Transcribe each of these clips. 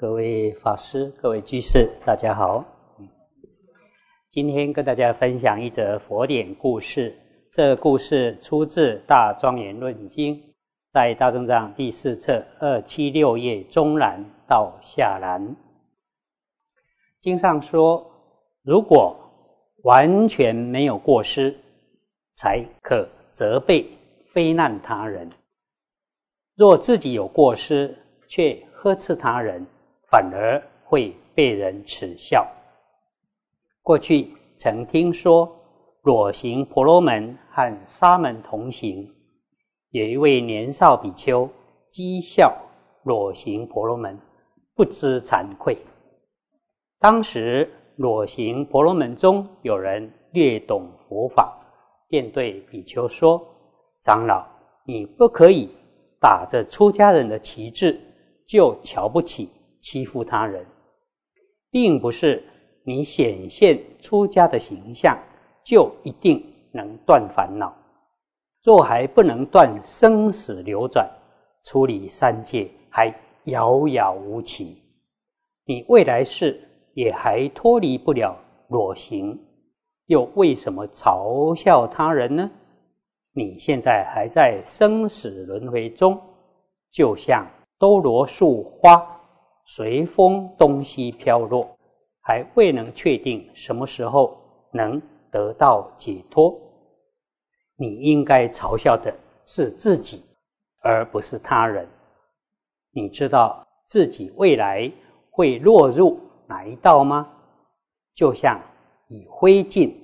各位法师、各位居士，大家好。今天跟大家分享一则佛典故事。这故事出自《大庄严论经》，在大正藏第四册二七六页中栏到下栏。经上说，如果完全没有过失，才可责备非难他人；若自己有过失，却呵斥他人。反而会被人耻笑。过去曾听说裸行婆罗门和沙门同行，有一位年少比丘讥笑裸行婆罗门，不知惭愧。当时裸行婆罗门中有人略懂佛法，便对比丘说：“长老，你不可以打着出家人的旗帜，就瞧不起。”欺负他人，并不是你显现出家的形象就一定能断烦恼。若还不能断生死流转、处理三界，还遥遥无期。你未来世也还脱离不了裸形，又为什么嘲笑他人呢？你现在还在生死轮回中，就像多罗树花。随风东西飘落，还未能确定什么时候能得到解脱。你应该嘲笑的是自己，而不是他人。你知道自己未来会落入哪一道吗？就像以灰烬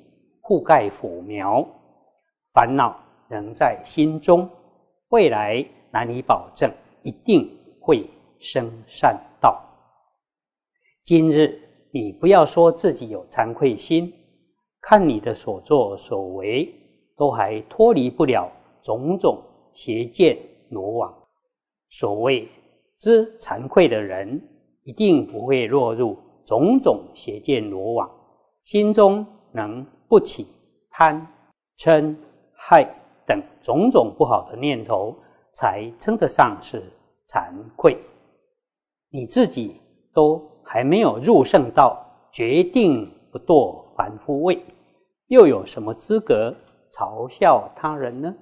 覆盖腐苗，烦恼仍在心中，未来难以保证一定会生善。今日你不要说自己有惭愧心，看你的所作所为，都还脱离不了种种邪见罗网。所谓知惭愧的人，一定不会落入种种邪见罗网，心中能不起贪嗔害等种种不好的念头，才称得上是惭愧。你自己都。还没有入圣道，决定不堕凡夫位，又有什么资格嘲笑他人呢？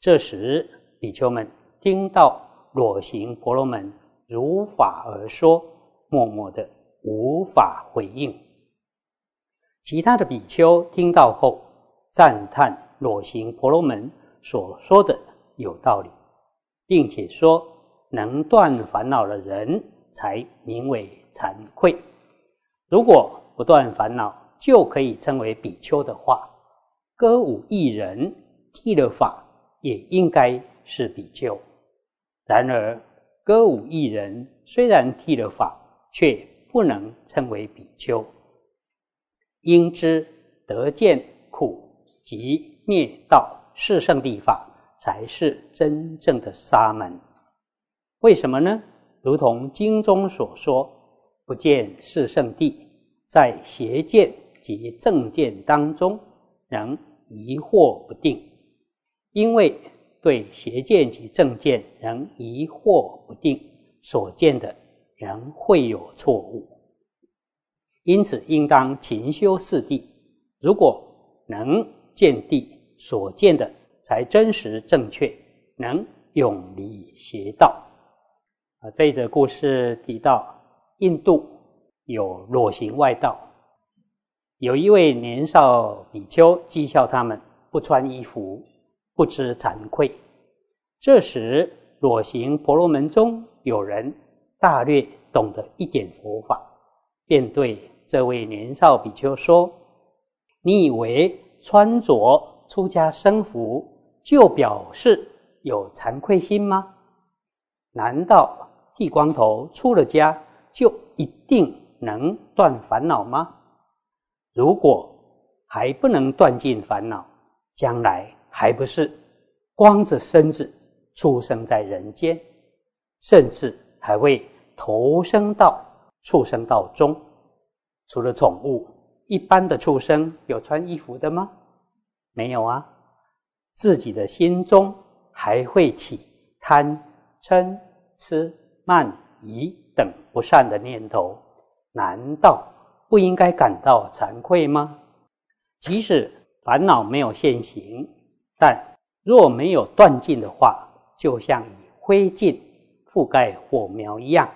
这时，比丘们听到裸行婆罗门如法而说，默默的无法回应。其他的比丘听到后，赞叹裸行婆罗门所说的有道理，并且说能断烦恼的人。才名为惭愧。如果不断烦恼就可以称为比丘的话，歌舞艺人剃了发也应该是比丘。然而，歌舞艺人虽然剃了发，却不能称为比丘。应知得见苦及灭道是圣地法，才是真正的沙门。为什么呢？如同经中所说，不见是圣地，在邪见及正见当中，仍疑惑不定。因为对邪见及正见仍疑惑不定，所见的仍会有错误。因此，应当勤修四谛。如果能见地，所见的才真实正确，能永离邪道。啊，这一则故事提到，印度有裸行外道，有一位年少比丘讥笑他们不穿衣服，不知惭愧。这时，裸行婆罗门中有人大略懂得一点佛法，便对这位年少比丘说：“你以为穿着出家僧服就表示有惭愧心吗？难道？”剃光头出了家，就一定能断烦恼吗？如果还不能断尽烦恼，将来还不是光着身子出生在人间，甚至还会投生到畜生道中。除了宠物，一般的畜生有穿衣服的吗？没有啊。自己的心中还会起贪嗔痴。慢疑等不善的念头，难道不应该感到惭愧吗？即使烦恼没有现行，但若没有断尽的话，就像灰烬覆盖火苗一样，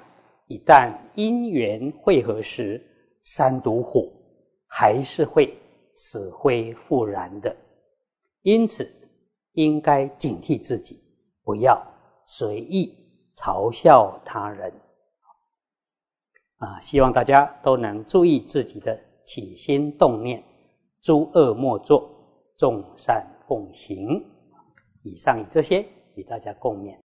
一旦因缘汇合时，三毒火还是会死灰复燃的。因此，应该警惕自己，不要随意嘲笑他人。啊，希望大家都能注意自己的起心动念，诸恶莫作，众善奉行。以上这些与大家共勉。